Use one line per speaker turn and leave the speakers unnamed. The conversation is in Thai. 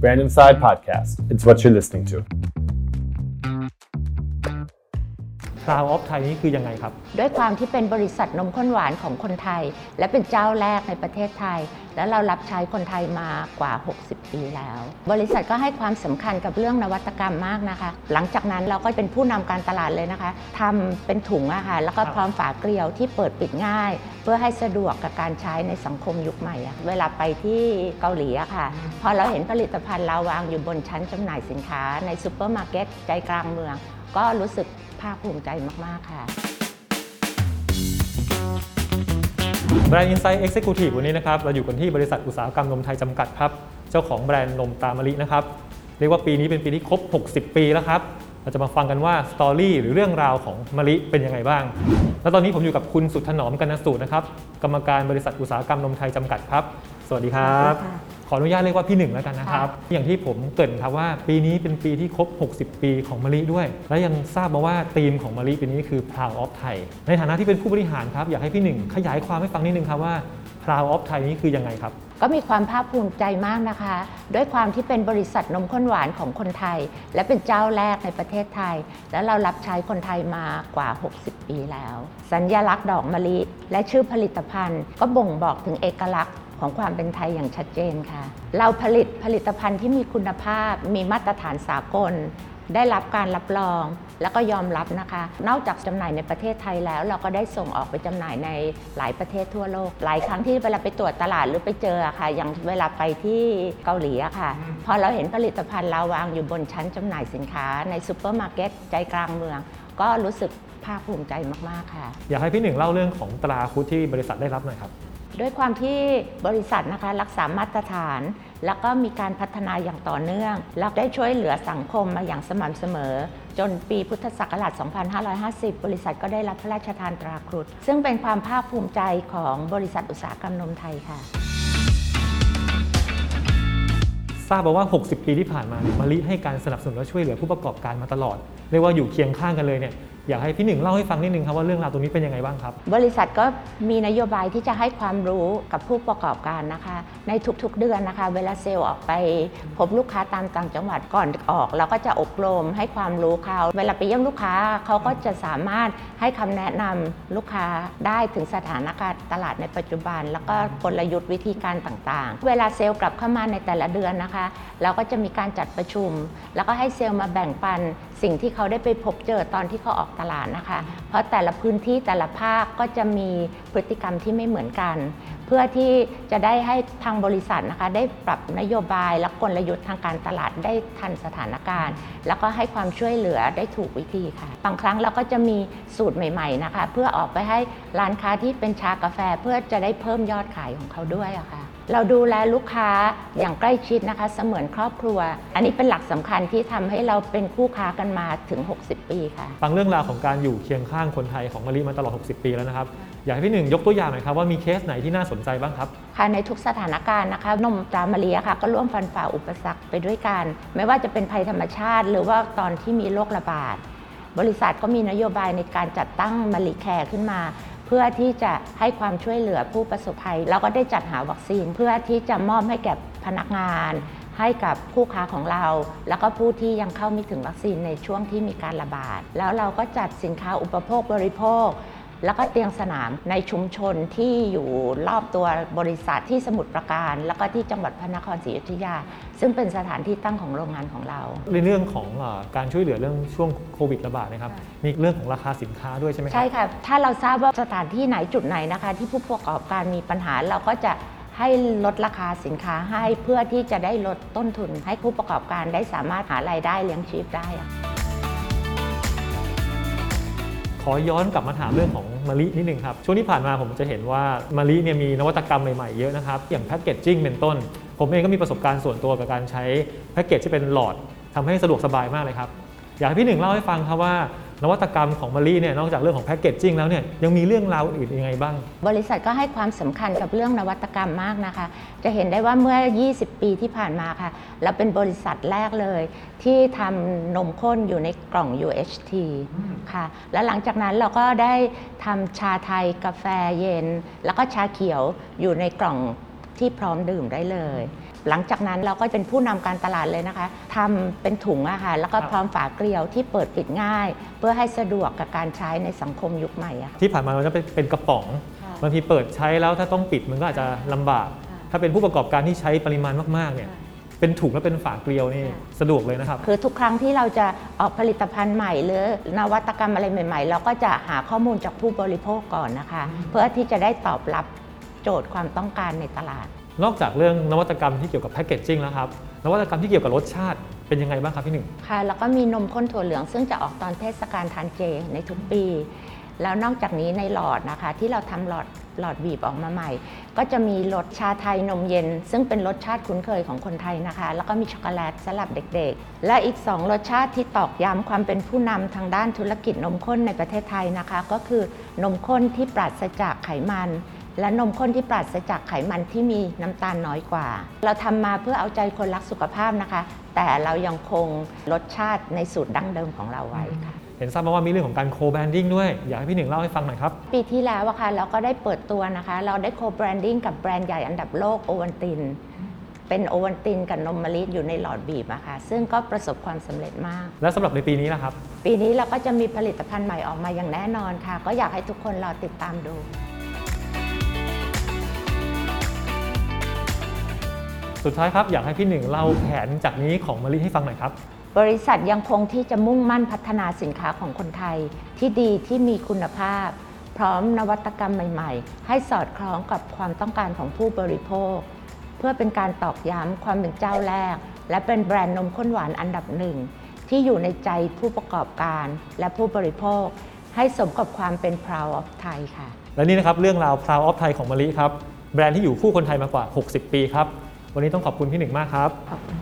Random Side Podcast. It's what you're listening to.
คราวออฟไทยนี่คือยังไงครับ
ด้วยความที่เป็นบริษัทนมข้นหวานของคนไทย และเป็นเจ้าแรกในประเทศไทย และเรารับใช้คนไทยมากว่า 60 ปีแล้ว บริษัทก็ให้ความสำคัญกับเรื่องนวัตกรรมมากนะคะ หลังจากนั้นเราก็เป็นผู้นำการตลาดเลยนะคะทำเป็นถุงอะค่ะแล้วก็พร้อมฝาเกลียวที่เปิดปิดง่ายเพื่อให้สะดวกกับการใช้ในสังคมยุคใหม่อะเวลาไปที่เกาหลีอะค่ะ พอเราเห็นผลิตภัณฑ์เราวางอยู่บนชั้นจำหน่ายสินค้าในซูเปอร์มาร์เก็ตใจกลางเมือง ก็รู้สึกภาคภูมิใจมาก ๆ ค่ะ
Brand Inside Executive วันนี้นะครับเราอยู่กันที่บริษัทอุตสาหกรรมนมไทยจำกัดครับ เจ้าของแบรนด์นมตรามะลินะครับ เรียกว่าปีนี้เป็นปีที่ครบ 60 ปีแล้วครับ เราจะมาฟังกันว่า story หรือเรื่องราวของมะลิเป็นยังไงบ้าง แล้วตอนนี้ผมอยู่กับคุณสุดถนอมกรรณสูตนะครับ กรรมการบริษัทอุตสาหกรรมนมไทยจำกัดครับ สวัสดีครับ
สวัสดีค่ะ
ขออนุญาตเรียกว่าพี่หนึ่งแล้วกันนะครับ อย่างที่ผมเกริ่นครับว่า ปีนี้เป็นปีที่ครบ 60 ปีของมะลิด้วย และยังทราบมาว่าธีมของมะลิปีนี้คือ Proud of Thai ในฐานะที่เป็นผู้บริหารครับอยากให้พี่หนึ่งขยายความให้ฟังนิดนึงครับว่า Proud of Thai นี้คือยังไงครับ
ก็มีความภาคภูมิใจมากนะคะ ด้วยความที่เป็นบริษัทนมข้นหวานของคนไทย และเป็นเจ้าแรกในประเทศไทย และเรารับใช้คนไทยมากว่า 60 ปีแล้ว สัญลักษณ์ดอกมะลิ และชื่อผลิตภัณฑ์ ก็บ่งบอกถึงเอกลักษณ์ของความเป็นไทยอย่างชัดเจนค่ะ เราผลิตผลิตภัณฑ์ที่มีคุณภาพ มีมาตรฐานสากล ได้รับการรับรองแล้วก็ยอมรับนะคะ นอกจากจำหน่ายในประเทศไทยแล้ว เราก็ได้ส่งออกไปจำหน่ายในหลายประเทศทั่วโลก หลายครั้งที่เวลาไปตรวจตลาดหรือไปเจออะค่ะ อย่างเวลาไปที่เกาหลีอะค่ะ พอเราเห็นผลิตภัณฑ์เราวางอยู่บนชั้นจำหน่ายสินค้าในซูเปอร์มาร์เก็ตใจกลางเมือง ก็รู้สึกภาคภูมิใจมาก ๆ ค่ะ
อยากให้พี่หนึ่งเล่าเรื่องของตราคุดที่บริษัทได้รับหน่อยครับ
ด้วยความที่บริษัทนะคะรักษามาตรฐาน แล้วก็มีการพัฒนาอย่างต่อเนื่อง แล้วได้ช่วยเหลือสังคมมาอย่างสม่ำเสมอ จนปีพุทธศักราช 2550 บริษัทก็ได้รับพระราชทานตราครุฑซึ่งเป็นความภาคภูมิใจของบริษัทอุตสาหกรรมนมไทยค่ะ
ทราบมาว่า 60 ปีที่ผ่านมาเนี่ยมะลิให้การสนับสนุนและช่วยเหลือผู้ประกอบการมาตลอดเรียกว่าอยู่เคียงข้างกันเลยเนี่ย อยากให้พี่หนึ่งเล่าให้ฟังนิดนึงครับว่าเรื่องราวตรงนี้เป็นยังไงบ้างครับ
บริษัทก็มีนโยบายที่จะให้ความรู้กับผู้ประกอบการนะคะ ในทุกๆเดือนนะคะ เวลาเซลล์ออกไปพบลูกค้าตามต่างจังหวัดก่อนออกเราก็จะอบรมให้ความรู้เขาเวลาไปเยี่ยมลูกค้าเขาก็จะสามารถให้คำแนะนำลูกค้าได้ถึงสถานการณ์ตลาดในปัจจุบัน แล้วก็กลยุทธ์วิธีการต่างๆ เวลาเซลล์กลับเข้ามาในแต่ละเดือนนะคะ เราก็จะมีการจัดประชุม แล้วก็ให้เซลล์มาแบ่งปันสิ่งที่เขาได้ไปพบเจอตอนที่เขาออกตลาดนะคะ เพราะแต่ละพื้นที่แต่ละภาคก็จะมีพฤติกรรมที่ไม่เหมือนกัน เพื่อที่จะได้ให้ทางบริษัทนะคะได้ปรับนโยบายและกลยุทธ์ทางการตลาดได้ทันสถานการณ์ แล้วก็ให้ความช่วยเหลือได้ถูกวิธีค่ะ บางครั้งเราก็จะมีสูตรใหม่ๆนะคะ เพื่อออกไปให้ร้านค้าที่เป็นชากาแฟเพื่อจะได้เพิ่มยอดขายของเขาด้วยะค่ะ เราดูแลลูกค้าอย่างใกล้ชิดนะคะ เสมือนครอบครัว อันนี้เป็นหลักสำคัญที่ทำให้เราเป็นคู่ค้ากันมาถึง 60 ปีค่ะ
ฟังเรื่องราวของการอยู่เคียงข้างคนไทยของมะลิมาตลอด 60 ปีแล้วนะครับ อยากให้พี่หนึ่งยกตัวอย่างหน่อยครับว่ามีเคสไหนที่น่าสนใจบ้างครับ
ค่ะในทุกสถานการณ์นะคะนมตามะเลียค่ะก็ร่วมฟันฝ่าอุปสรรคไปด้วยกัน ไม่ว่าจะเป็นภัยธรรมชาติ หรือว่าตอนที่มีโรคระบาดบริษัทก็มีนโยบายในการจัดตั้งมะลิแคร์ขึ้นมา เพื่อที่จะให้ความช่วยเหลือผู้ประสบภัย แล้วก็ได้จัดหาวัคซีน เพื่อที่จะมอบให้แก่พนักงาน ให้กับผู้ค้าของเรา แล้วก็ผู้ที่ยังเข้าไม่ถึงวัคซีนในช่วงที่มีการระบาด แล้วเราก็จัดสินค้าอุปโภคบริโภค แล้วก็เตียงสนามในชุมชนที่อยู่รอบตัวบริษัทที่สมุทรปราการ แล้วก็ที่จังหวัดพระนครศรีอยุธยา ซึ่งเป็นสถานที่ตั้งของโรงงานของเรา
ในเรื่องของเออการช่วยเหลือเรื่องช่วงโควิดระบาดนะครับมีเรื่องของราคาสินค้าด้วยใช่ไหมครั
ใช่ค่ะถ้าเราทราบว่าสถานที่ไหนจุดไหนนะคะ ที่ผู้ประกอบการมีปัญหาเราก็จะให้ลดราคาสินค้าให้เพื่อที่จะได้ลดต้นทุน ให้ผู้ประกอบการได้สามารถหารายได้เลี้ยงชีพได้อะ
ขอย้อนกลับมาถามเรื่องของมะลินิดนึงครับ ช่วงที่ผ่านมาผมจะเห็นว่ามะลิเนี่ยมีนวัตกรรมใหม่ๆเยอะนะครับ อย่างแพคเกจจิ้งเป็นต้น ผมเองก็มีประสบการณ์ส่วนตัวกับการใช้แพคเกจที่เป็นหลอดทำให้สะดวกสบายมากเลยครับ อยากให้พี่หนึ่งเล่าให้ฟังครับว่า นวัตกรรมของมะลิเนี่ยนอกจากเรื่องของแพคเกจจิ้งแล้วเนี่ยยังมีเรื่องราวอื่นยังไงบ้าง
บริษัทก็ให้ความสำคัญกับเรื่องนวัตกรรมมากนะคะ จะเห็นได้ว่าเมื่อ 20 ปีที่ผ่านมาค่ะเราเป็นบริษัทแรกเลย ที่ทำนมข้นอยู่ในกล่อง UHT ค่ะ แล้วหลังจากนั้นเราก็ได้ทำชาไทยกาแฟเย็น แล้วก็ชาเขียวอยู่ในกล่อง ที่พร้อมดื่มได้เลย หลังจากนั้นเราก็เป็นผู้นำการตลาดเลยนะคะทำเป็นถุงอะค่ะแล้วก็
ครับ
พร้อมฝาเกลียวที่เปิดปิดง่าย เพื่อให้สะดวกกับการใช้ในสังคมยุคใหม่อะค่ะ
ที่ผ่านมามันจะเป็นเป็นกระป๋อง
ค่ะ
บางทีเปิดใช้แล้วถ้าต้องปิดมันก็อาจจะลำบาก
ค่ะ
ถ้าเป็นผู้ประกอบการที่ใช้ปริมาณมากๆเนี่ยเป็นถุงและเป็นฝาเกลียวนี่
ค่ะ
สะดวกเลยนะครับ
คือทุกครั้งที่เราจะออกผลิตภัณฑ์ใหม่หรือนวัตกรรมอะไรใหม่ ๆ เราก็จะหาข้อมูลจากผู้บริโภคก่อนนะคะ เพื่อที่จะได้ตอบรับ โจทย์ความต้องการในตลาด
นอกจากเรื่องนวัตกรรมที่เกี่ยวกับแพคเกจจิ้งแล้วครับนวัตกรรมที่เกี่ยวกับรสชาติเป็นยังไงบ้างครับพี่หนึ่ง
ค่ะ แล้วก็มีนมข้นถั่วเหลืองซึ่งจะออกตอนเทศกาลทานเจในทุกปี แล้วนอกจากนี้ในหลอดนะคะ ที่เราทำหลอดหลอดบีบออกมาใหม่ ก็จะมีรสชาไทยนมเย็น ซึ่งเป็นรสชาติคุ้นเคยของคนไทยนะคะ แล้วก็มีช็อกโกแลตสำหรับเด็กๆ และอีก 2 รสชาติที่ตอกย้ำความเป็นผู้นำทางด้านธุรกิจนมข้นในประเทศไทยนะคะ ก็คือนมข้นที่ปราศจากไขมัน และนมข้นที่ปราศจากไขมันที่มีน้ำตาลน้อยกว่า เราทำมาเพื่อเอาใจคนรักสุขภาพนะคะ แต่เรายังคงรสชาติในสูตรดั้งเดิมของเราไว้ค่ะ
เห็นทราบมาว่ามีเรื่องของการ co-branding ด้วย อยากให้พี่หนึ่งเล่าให้ฟังหน่อยครับ
ปีที่แล้วอะค่ะเราก็ได้เปิดตัวนะคะ เราได้ co-branding กับแบรนด์ใหญ่อันดับโลกโอวัลติน เป็นโอวัลตินกับนมมะลิอยู่ในหลอดบีบอะค่ะซึ่งก็ประสบความสำเร็จมาก
และสำหรับในปีนี้นะครับ
ปีนี้เราก็จะมีผลิตภัณฑ์ใหม่ออกมาอย่างแน่นอนค่ะ ก็อยากให้ทุกคนรอติดตามดู
สุดท้ายครับอยากให้พี่หนึ่งเล่าแผนจากนี้ของมะลิให้ฟังหน่อยครับ
บริษัทยังคงที่จะมุ่งมั่นพัฒนาสินค้าของคนไทย ที่ดีที่มีคุณภาพ พร้อมนวัตกรรมใหม่ ๆ ให้สอดคล้องกับความต้องการของผู้บริโภค เพื่อเป็นการตอกย้ำความเป็นเจ้าแรก และเป็นแบรนด์นมข้นหวานอันดับหนึ่งที่อยู่ในใจผู้ประกอบการและผู้บริโภค ให้สมกับความเป็น proud of Thai ค่ะ
และนี่นะครับเรื่องราว Proud of Thai ของมะลิครับ แบรนด์ที่อยู่คู่คนไทยมากว่า 60 ปีครับ วันนี้ต้องขอบคุณพี่หนึ่งมากครับ
ขอบคุณ